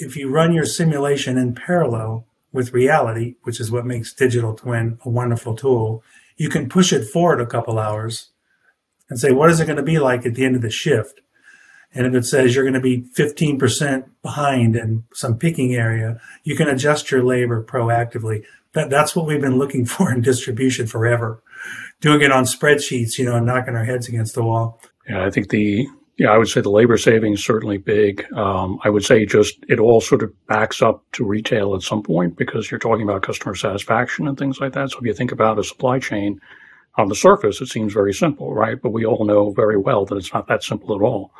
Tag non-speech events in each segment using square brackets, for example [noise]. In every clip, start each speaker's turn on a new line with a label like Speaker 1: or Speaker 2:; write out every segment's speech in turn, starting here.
Speaker 1: if you run your simulation in parallel with reality, which is what makes digital twin a wonderful tool, you can push it forward a couple hours and say, what is it going to be like at the end of the shift? And if it says you're going to be 15% behind in some picking area, you can adjust your labor proactively. That, that's what we've been looking for in distribution forever. Doing it on spreadsheets, you know, and knocking our heads against the wall.
Speaker 2: Yeah, I think the yeah, I would say the labor savings certainly big. Um, I would say just it all sort of backs up to retail at some point because you're talking about customer satisfaction and things like that. So if you think about a supply chain on the surface, it seems very simple, right? But we all know very well that it's not that simple at all.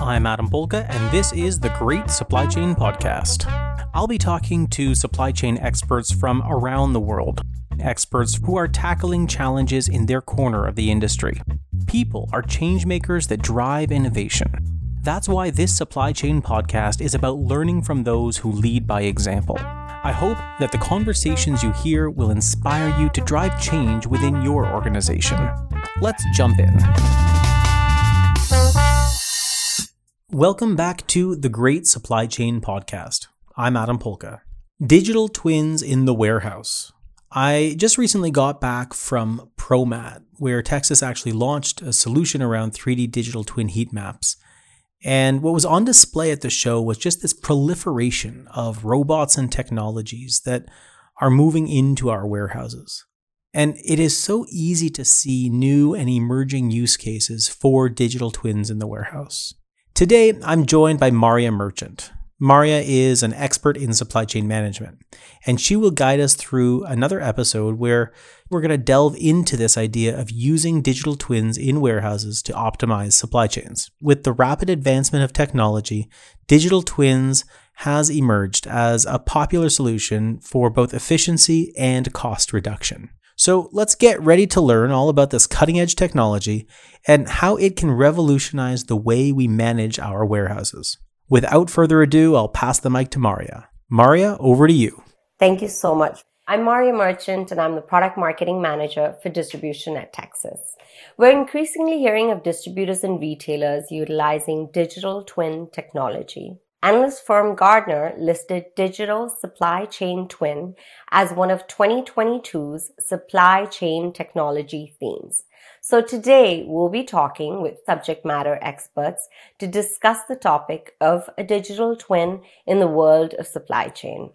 Speaker 3: I'm Adam Polka, and this is the Great Supply Chain Podcast. I'll be talking to supply chain experts from around the world, experts who are tackling challenges in their corner of the industry. People are change makers that drive innovation. That's why this supply chain podcast is about learning from those who lead by example. I hope that the conversations you hear will inspire you to drive change within your organization. Let's jump in. Welcome back to the Great Supply Chain Podcast. I'm Adam Polka. Digital twins in the warehouse. I just recently got back from ProMat, where Tecsys actually launched a solution around 3D digital twin heat maps. And what was on display at the show was just this proliferation of robots and technologies that are moving into our warehouses. And it is so easy to see new and emerging use cases for digital twins in the warehouse. Today, I'm joined by Maryah Merchant. Maryah is an expert in supply chain management, and she will guide us through another episode where we're going to delve into this idea of using digital twins in warehouses to optimize supply chains. With the rapid advancement of technology, digital twins has emerged as a popular solution for both efficiency and cost reduction. So let's get ready to learn all about this cutting edge technology and how it can revolutionize the way we manage our warehouses. Without further ado, I'll pass the mic to Maryah. Maryah, over to you.
Speaker 4: Thank you so much. I'm Maryah Merchant and I'm the product marketing manager for distribution at Tecsys. We're increasingly hearing of distributors and retailers utilizing digital twin technology. Analyst firm Gartner listed digital supply chain twin as one of 2022's supply chain technology themes. So today we'll be talking with subject matter experts to discuss the topic of a digital twin in the world of supply chain.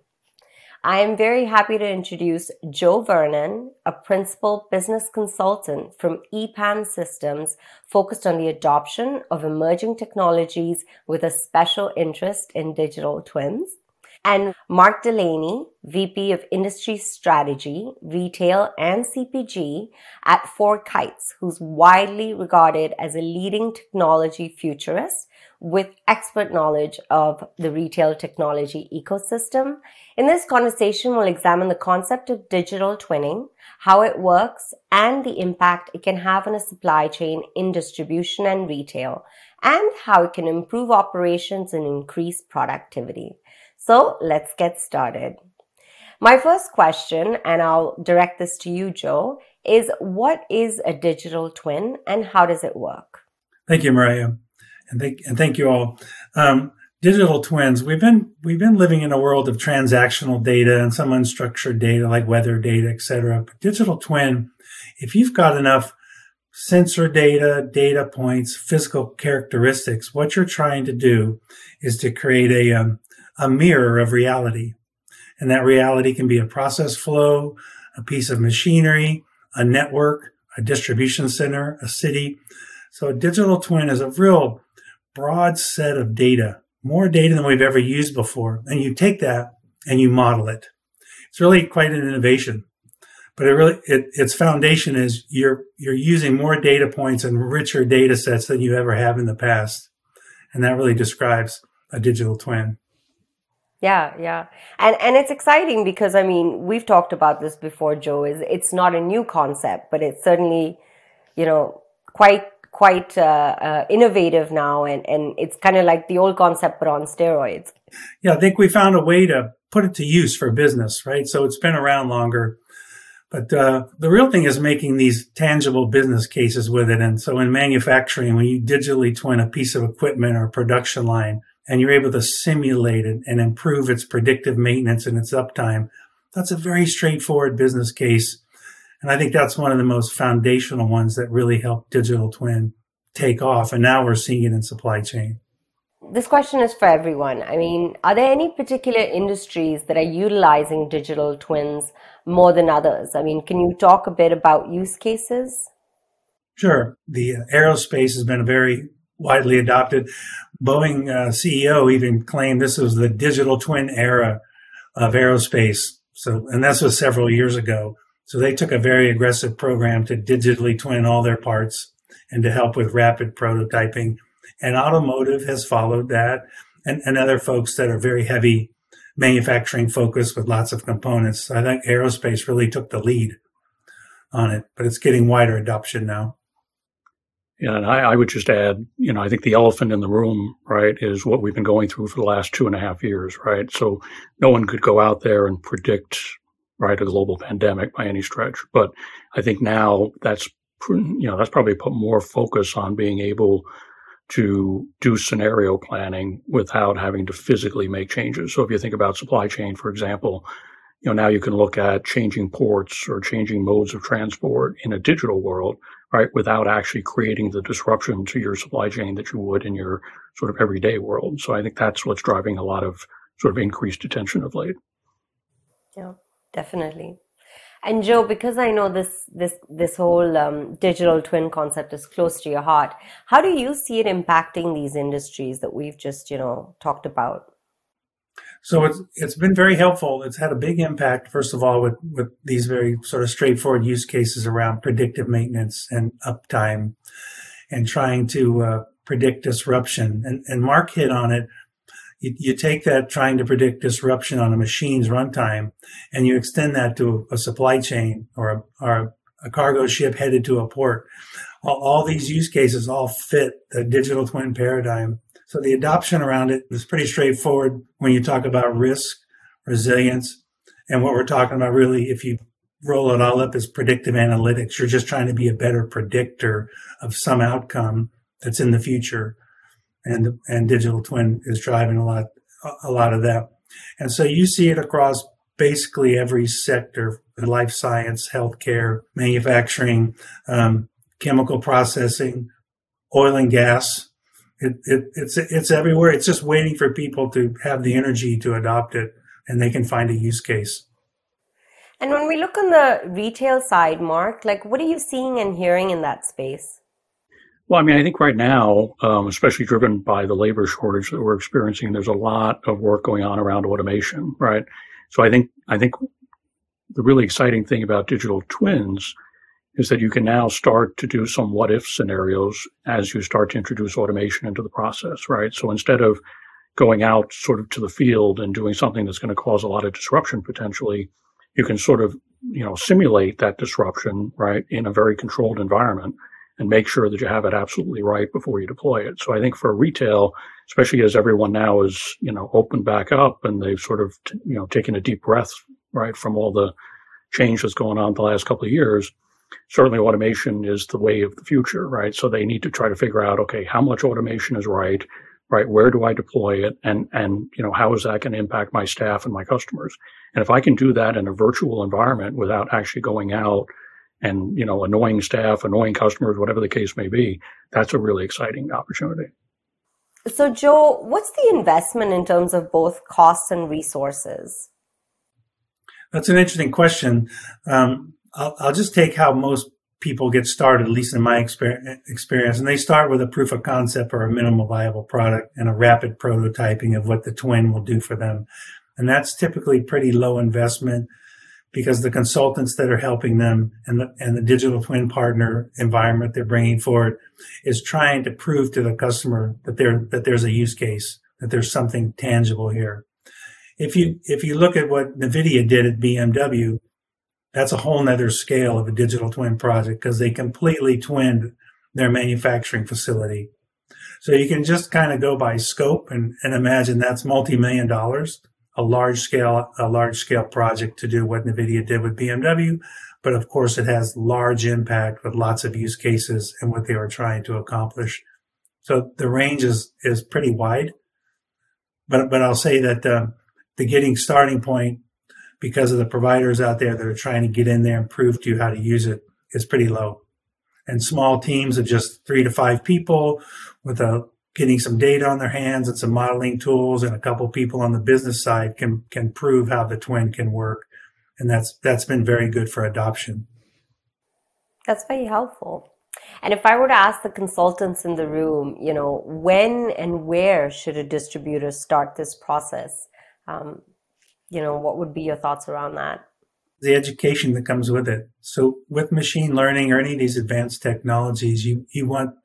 Speaker 4: I am very happy to introduce Joe Vernon, a principal business consultant from EPAM Systems focused on the adoption of emerging technologies with a special interest in digital twins and Mark Delaney, VP of Industry Strategy, Retail and CPG at FourKites, who's widely regarded as a leading technology futurist with expert knowledge of the retail technology ecosystem. In this conversation, we'll examine the concept of digital twinning, how it works, and the impact it can have on a supply chain in distribution and retail, and how it can improve operations and increase productivity. So let's get started. My first question, and I'll direct this to you, Joe, is what is a digital twin and how does it work?
Speaker 1: Thank you, Maryah, and thank and thank you all. Um, digital twins. We've been we've been living in a world of transactional data and some unstructured data like weather data, et cetera. But digital twin, if you've got enough sensor data, data points, physical characteristics, what you're trying to do is to create a um, a mirror of reality. And that reality can be a process flow, a piece of machinery, a network, a distribution center, a city. So a digital twin is a real broad set of data, more data than we've ever used before. And you take that and you model it. It's really quite an innovation. But it really it, its foundation is you're you're using more data points and richer data sets than you ever have in the past. And that really describes a digital twin.
Speaker 4: Yeah, yeah. And and it's exciting because I mean, we've talked about this before, Joe, is it's not a new concept, but it's certainly, you know, quite quite uh, uh, innovative now and and it's kind of like the old concept but on steroids.
Speaker 1: Yeah, I think we found a way to put it to use for business, right? So it's been around longer. But uh, the real thing is making these tangible business cases with it. And so in manufacturing, when you digitally twin a piece of equipment or production line, and you're able to simulate it and improve its predictive maintenance and its uptime, that's a very straightforward business case. And I think that's one of the most foundational ones that really helped digital twin take off. And now we're seeing it in supply chain.
Speaker 4: This question is for everyone. I mean, are there any particular industries that are utilizing digital twins more than others? I mean, can you talk a bit about use cases?
Speaker 1: Sure. The uh, aerospace has been a very widely adopted. Boeing uh, CEO even claimed this was the digital twin era of aerospace. So, and this was several years ago. So they took a very aggressive program to digitally twin all their parts and to help with rapid prototyping. And automotive has followed that and, and other folks that are very heavy manufacturing focused with lots of components. I think aerospace really took the lead on it, but it's getting wider adoption now.
Speaker 2: And I, I, would just add, you know, I think the elephant in the room, right, is what we've been going through for the last two and a half years, right? So no one could go out there and predict, right, a global pandemic by any stretch. But I think now that's, you know, that's probably put more focus on being able to do scenario planning without having to physically make changes. So if you think about supply chain, for example, you know, now you can look at changing ports or changing modes of transport in a digital world right? Without actually creating the disruption to your supply chain that you would in your sort of everyday world. So I think that's what's driving a lot of sort of increased attention of late.
Speaker 4: Yeah, definitely. And Joe, because I know this this this whole um, digital twin concept is close to your heart, how do you see it impacting these industries that we've just you know talked about?
Speaker 1: So it's it's been very helpful. It's had a big impact, first of all, with with these very sort of straightforward use cases around predictive maintenance and uptime, and trying to uh, predict disruption. And and Mark hit on it. You, take that trying to predict disruption on a machine's runtime, and you extend that to a supply chain or a, or a cargo ship headed to a port. All, all these use cases all fit the digital twin paradigm so the adoption around it is pretty straightforward when you talk about risk, resilience, and what we're talking about really, if you roll it all up, is predictive analytics. You're just trying to be a better predictor of some outcome that's in the future. And, and digital twin is driving a lot, a lot of that. And so you see it across basically every sector, life science, healthcare, manufacturing, um, chemical processing, oil and gas, it, it, it's it's everywhere. It's just waiting for people to have the energy to adopt it, and they can find a use case.
Speaker 4: And when we look on the retail side, Mark, like what are you seeing and hearing in that space?
Speaker 2: Well, I mean, I think right now, um, especially driven by the labor shortage that we're experiencing, there's a lot of work going on around automation, right? So I think I think the really exciting thing about digital twins is that you can now start to do some what if scenarios as you start to introduce automation into the process, right? So instead of going out sort of to the field and doing something that's going to cause a lot of disruption potentially, you can sort of, you know, simulate that disruption, right, in a very controlled environment and make sure that you have it absolutely right before you deploy it. So I think for retail, especially as everyone now is, you know, opened back up and they've sort of, you know, taken a deep breath, right, from all the change that's going on the last couple of years, certainly automation is the way of the future, right? So they need to try to figure out, okay, how much automation is right, right? Where do I deploy it? And, and, you know, how is that going to impact my staff and my customers? And if I can do that in a virtual environment without actually going out and, you know, annoying staff, annoying customers, whatever the case may be, that's a really exciting opportunity.
Speaker 4: So, Joe, what's the investment in terms of both costs and resources?
Speaker 1: That's an interesting question. Um, I'll, I'll just take how most people get started, at least in my experience, and they start with a proof of concept or a minimal viable product and a rapid prototyping of what the twin will do for them. And that's typically pretty low investment because the consultants that are helping them and the, and the digital twin partner environment they're bringing forward is trying to prove to the customer that there, that there's a use case, that there's something tangible here. If you, if you look at what NVIDIA did at BMW, that's a whole nother scale of a digital twin project because they completely twinned their manufacturing facility. So you can just kind of go by scope and, and imagine that's multi-million dollars, a large scale, a large scale project to do what NVIDIA did with BMW. But of course it has large impact with lots of use cases and what they were trying to accomplish. So the range is, is pretty wide. but but I'll say that uh, the getting starting point because of the providers out there that are trying to get in there and prove to you how to use it is pretty low. And small teams of just three to five people with a getting some data on their hands and some modeling tools and a couple people on the business side can can prove how the twin can work. And that's that's been very good for adoption.
Speaker 4: That's very helpful. And if I were to ask the consultants in the room, you know, when and where should a distributor start this process? Um, you know, what would be your thoughts around that?
Speaker 1: The education that comes with it. So with machine learning or any of these advanced technologies, you, you want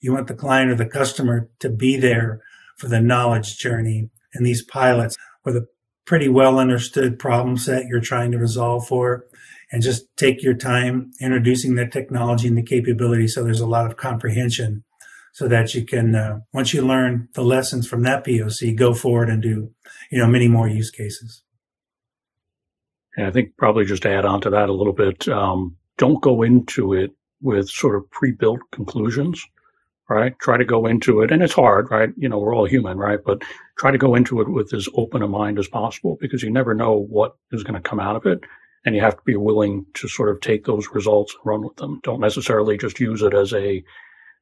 Speaker 1: you want the client or the customer to be there for the knowledge journey and these pilots with a pretty well understood problem set you're trying to resolve for and just take your time introducing the technology and the capability so there's a lot of comprehension so that you can uh, once you learn the lessons from that poc go forward and do you know many more use cases.
Speaker 2: And i think probably just to add on to that a little bit um, don't go into it with sort of pre-built conclusions right? Try to go into it and it's hard right? You know we're all human right? But try to go into it with as open a mind as possible because you never know what is going to come out of it and you have to be willing to sort of take those results and run with them. Don't necessarily just use it as a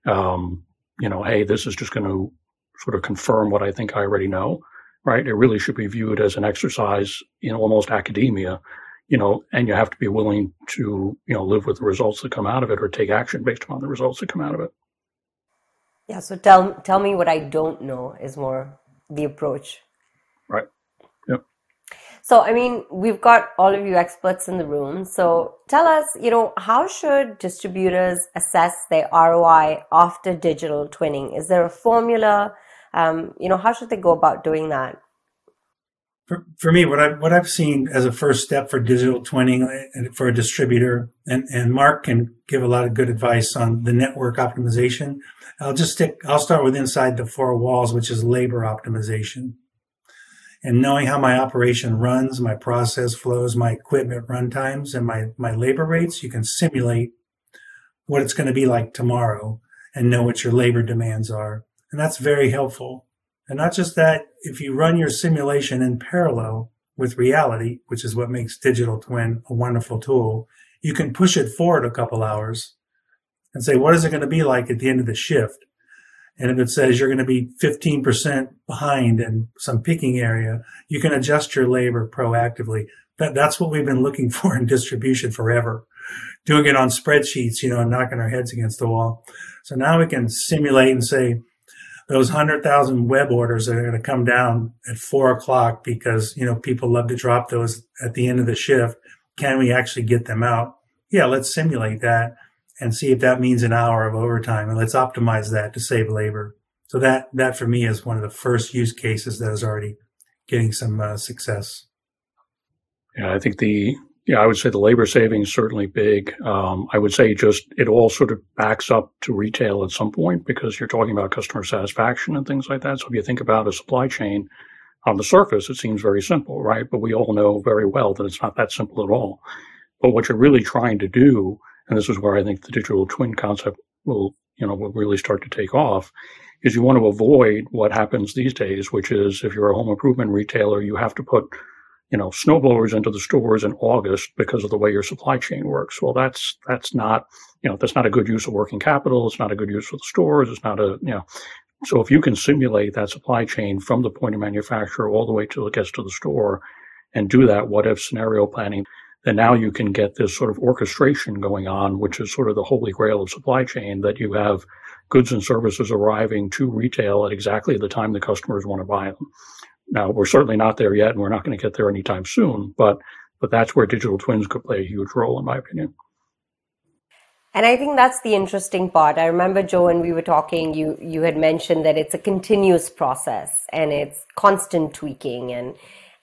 Speaker 2: um, you know hey this is just going to sort of confirm what i think i already know right? It really should be viewed as an exercise in almost academia, you know, and you have to be willing to, you know, live with the results that come out of it or take action based upon the results that come out of it.
Speaker 4: Yeah. So tell tell me what I don't know is more the approach. So I mean, we've got all of you experts in the room. So tell us, you know, how should distributors assess their ROI after digital twinning? Is there a formula? um, you know how should they go about doing that
Speaker 1: for, for me what i what i've seen as a first step for digital twinning uh, for a distributor and and mark can give a lot of good advice on the network optimization i'll just stick i'll start with inside the four walls which is labor optimization and knowing how my operation runs my process flows my equipment run times and my my labor rates you can simulate what it's going to be like tomorrow and know what your labor demands are and that's very helpful. And not just that, if you run your simulation in parallel with reality, which is what makes digital twin a wonderful tool, you can push it forward a couple hours and say, what is it going to be like at the end of the shift? And if it says you're going to be 15% behind in some picking area, you can adjust your labor proactively. That, that's what we've been looking [laughs] for in distribution forever. Doing it on spreadsheets, you know, and knocking our heads against the wall. So now we can simulate and say, those 100,000 web orders are going to come down at four o'clock because, you know, people love to drop those at the end of the shift. Can we actually get them out? Yeah, let's simulate that and see if that means an hour of overtime and let's optimize that to save labor. So that, that for me is one of the first use cases that is already getting some uh, success.
Speaker 2: Yeah, I think the yeah, I would say the labor savings certainly big. Um, I would say just it all sort of backs up to retail at some point because you're talking about customer satisfaction and things like that. So if you think about a supply chain on the surface, it seems very simple, right? But we all know very well that it's not that simple at all. But what you're really trying to do, and this is where I think the digital twin concept will, you know, will really start to take off, is you want to avoid what happens these days, which is if you're a home improvement retailer, you have to put you know, snowblowers into the stores in August because of the way your supply chain works. Well, that's that's not you know that's not a good use of working capital. It's not a good use for the stores. It's not a you know. So if you can simulate that supply chain from the point of manufacture all the way till it gets to the store, and do that what if scenario planning, then now you can get this sort of orchestration going on, which is sort of the holy grail of supply chain that you have goods and services arriving to retail at exactly the time the customers want to buy them. Now, we're certainly not there yet, and we're not going to get there anytime soon, but but that's where digital twins could play a huge role, in my opinion.
Speaker 4: And I think that's the interesting part. I remember Joe when we were talking, you you had mentioned that it's a continuous process and it's constant tweaking and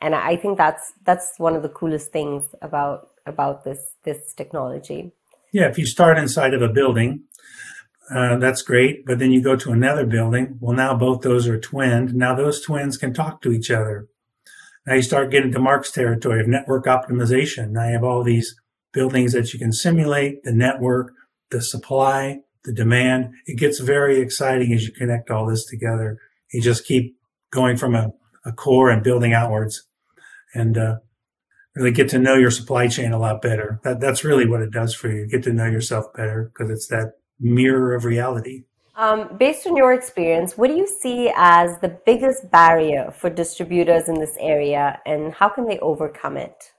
Speaker 4: and I think that's that's one of the coolest things about about this this technology.
Speaker 1: Yeah, if you start inside of a building, uh, that's great. But then you go to another building. Well, now both those are twinned. Now those twins can talk to each other. Now you start getting to Mark's territory of network optimization. Now you have all these buildings that you can simulate, the network, the supply, the demand. It gets very exciting as you connect all this together. You just keep going from a a core and building outwards, and uh, really get to know your supply chain a lot better. That that's really what it does for you. Get to know yourself better because it's that mirror of reality.
Speaker 4: Um, based on your experience, what do you see as the biggest barrier for distributors in this area, and how can they overcome it?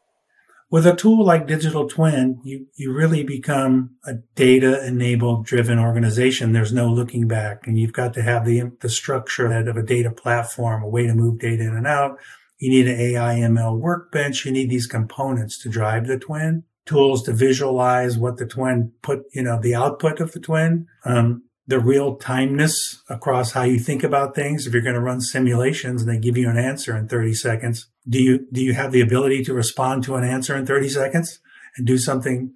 Speaker 1: With a tool like Digital Twin, you, you really become a data enabled driven organization. There's no looking back and you've got to have the, the structure of a data platform, a way to move data in and out. You need an AI ML workbench. You need these components to drive the twin tools to visualize what the twin put, you know, the output of the twin. Um, the real timeness across how you think about things. If you're going to run simulations and they give you an answer in 30 seconds, do you, do you have the ability to respond to an answer in 30 seconds and do something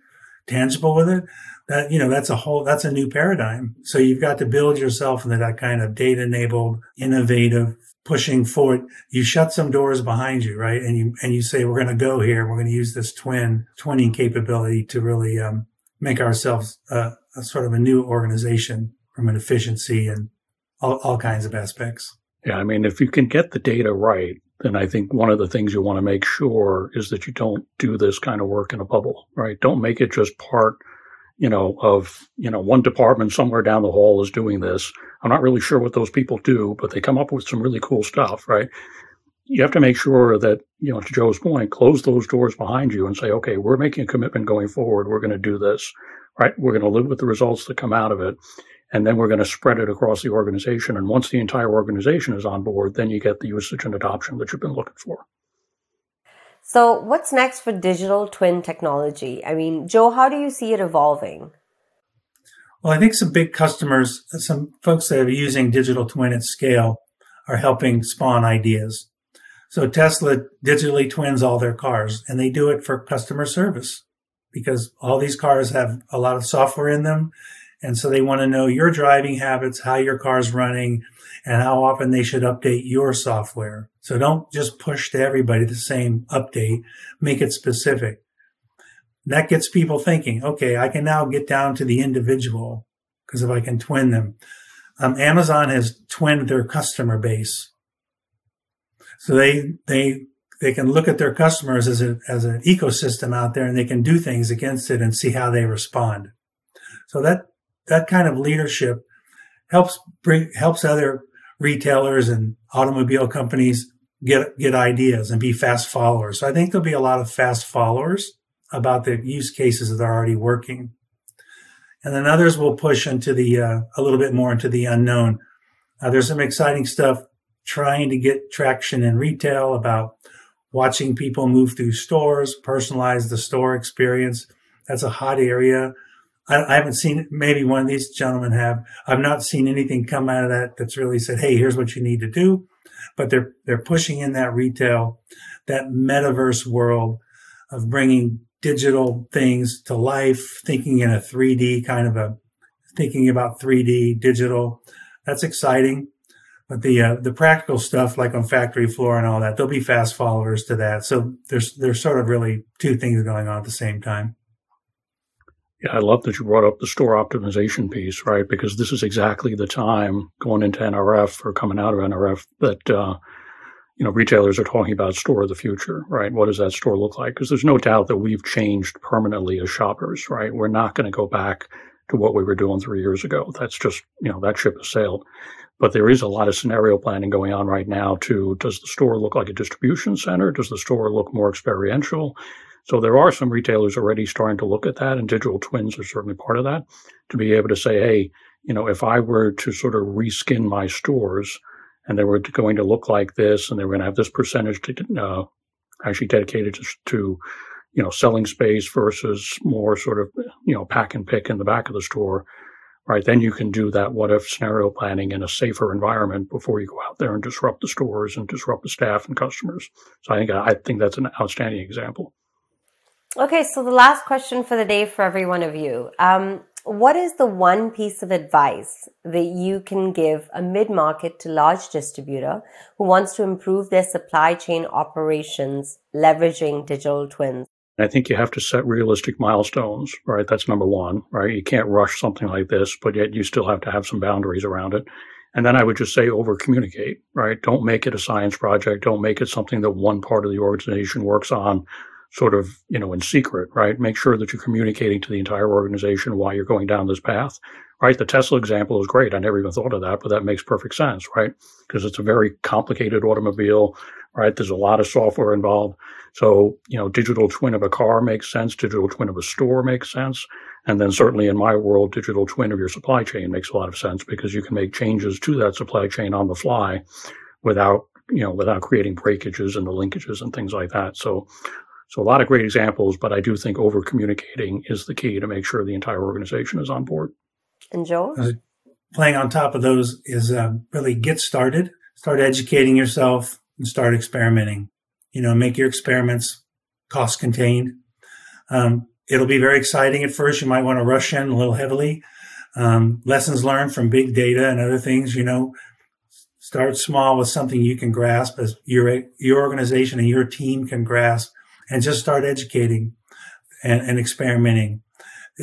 Speaker 1: tangible with it? That, you know, that's a whole, that's a new paradigm. So you've got to build yourself into that kind of data enabled, innovative, pushing forward. You shut some doors behind you, right? And you, and you say, we're going to go here. We're going to use this twin, twinning capability to really, um, make ourselves uh, a sort of a new organization from an efficiency and all, all kinds of aspects.
Speaker 2: Yeah, I mean, if you can get the data right, then I think one of the things you want to make sure is that you don't do this kind of work in a bubble, right? Don't make it just part, you know, of, you know, one department somewhere down the hall is doing this. I'm not really sure what those people do, but they come up with some really cool stuff, right? You have to make sure that, you know, to Joe's point, close those doors behind you and say, okay, we're making a commitment going forward. We're going to do this, right? We're going to live with the results that come out of it and then we're going to spread it across the organization. And once the entire organization is on board, then you get the usage and adoption that you've been looking for.
Speaker 4: So, what's next for digital twin technology? I mean, Joe, how do you see it evolving?
Speaker 1: Well, I think some big customers, some folks that are using digital twin at scale are helping spawn ideas. So Tesla digitally twins all their cars and they do it for customer service because all these cars have a lot of software in them and so they want to know your driving habits, how your car's running, and how often they should update your software. So don't just push to everybody the same update, make it specific. That gets people thinking, okay, I can now get down to the individual because if I can twin them. Um, Amazon has twinned their customer base. So they, they, they can look at their customers as a, as an ecosystem out there and they can do things against it and see how they respond. So that that kind of leadership helps bring helps other retailers and automobile companies get get ideas and be fast followers. So I think there'll be a lot of fast followers about the use cases that are already working, and then others will push into the uh, a little bit more into the unknown. Uh, there's some exciting stuff trying to get traction in retail about watching people move through stores, personalize the store experience. That's a hot area. I, I, haven't seen maybe one of these gentlemen have. I've not seen anything come out of that that's really said, "Hey, here's what you need to do." But they're they're pushing in that retail, that metaverse world of bringing digital things to life, thinking in a 3D kind of a thinking about 3D digital. That's exciting. But the uh, the practical stuff, like on factory floor and all that, they'll be fast followers to that. So there's there's sort of really two things going on at the same time.
Speaker 2: Yeah, I love that you brought up the store optimization piece, right? Because this is exactly the time going into NRF or coming out of NRF that, uh, you know, retailers are talking about store of the future, right? What does that store look like? Because there's no doubt that we've changed permanently as shoppers, right? We're not going to go back to what we were doing three years ago. That's just, you know, that ship has sailed. But there is a lot of scenario planning going on right now to does the store look like a distribution center? Does the store look more experiential? So there are some retailers already starting to look at that, and digital twins are certainly part of that. To be able to say, hey, you know, if I were to sort of reskin my stores and they were going to look like this, and they were going to have this percentage to, uh, actually dedicated to, to, you know, selling space versus more sort of, you know, pack and pick in the back of the store, right? Then you can do that what if scenario planning in a safer environment before you go out there and disrupt the stores and disrupt the staff and customers. So I think I think that's an outstanding example.
Speaker 4: Okay, so the last question for the day for every one of you. Um, what is the one piece of advice that you can give a mid market to large distributor who wants to improve their supply chain operations leveraging digital twins?
Speaker 2: I think you have to set realistic milestones, right? That's number one, right? You can't rush something like this, but yet you still have to have some boundaries around it. And then I would just say over communicate, right? Don't make it a science project. Don't make it something that one part of the organization works on sort of, you know, in secret, right? Make sure that you're communicating to the entire organization why you're going down this path, right? The Tesla example is great. I never even thought of that, but that makes perfect sense, right? Because it's a very complicated automobile, right? There's a lot of software involved. So, you know, digital twin of a car makes sense. Digital twin of a store makes sense. And then certainly in my world, digital twin of your supply chain makes a lot of sense because you can make changes to that supply chain on the fly without, you know, without creating breakages and the linkages and things like that. So, so a lot of great examples, but I do think over communicating is the key to make sure the entire organization is on board.
Speaker 4: And Joe? Uh,
Speaker 1: playing on top of those is uh, really get started, start educating yourself and start experimenting. You know, make your experiments cost contained. Um, it'll be very exciting at first. You might want to rush in a little heavily. Um, lessons learned from big data and other things, you know, start small with something you can grasp as your, your organization and your team can grasp and just start educating and, and experimenting.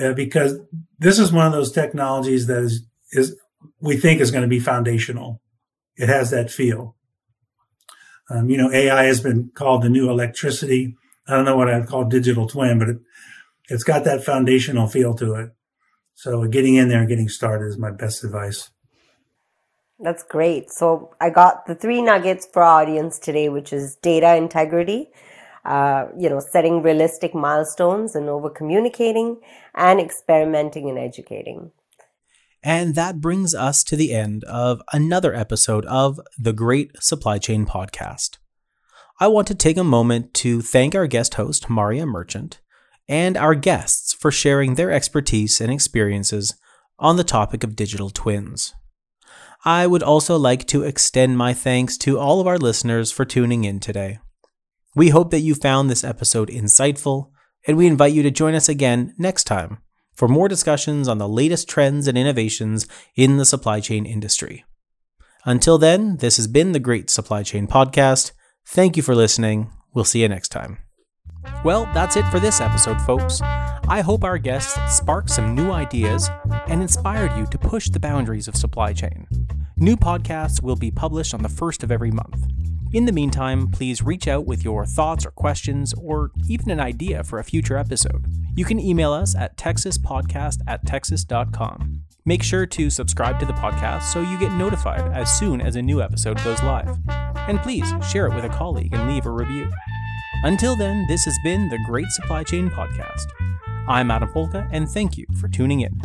Speaker 1: Uh, because this is one of those technologies that is, is we think is going to be foundational. It has that feel. Um, you know, AI has been called the new electricity. I don't know what I'd call digital twin, but it, it's got that foundational feel to it. So getting in there and getting started is my best advice.
Speaker 4: That's great. So I got the three nuggets for our audience today, which is data integrity, uh, you know, setting realistic milestones and over communicating and experimenting and educating.
Speaker 3: And that brings us to the end of another episode of the Great Supply Chain Podcast. I want to take a moment to thank our guest host, Maryah Merchant, and our guests for sharing their expertise and experiences on the topic of digital twins. I would also like to extend my thanks to all of our listeners for tuning in today. We hope that you found this episode insightful, and we invite you to join us again next time for more discussions on the latest trends and innovations in the supply chain industry. Until then, this has been the Great Supply Chain Podcast. Thank you for listening. We'll see you next time. Well, that's it for this episode, folks. I hope our guests sparked some new ideas and inspired you to push the boundaries of supply chain. New podcasts will be published on the first of every month. In the meantime, please reach out with your thoughts or questions, or even an idea for a future episode. You can email us at tecsyspodcast at tecsys.com. Make sure to subscribe to the podcast so you get notified as soon as a new episode goes live. And please share it with a colleague and leave a review. Until then, this has been the Great Supply Chain Podcast. I'm Adam Polka, and thank you for tuning in.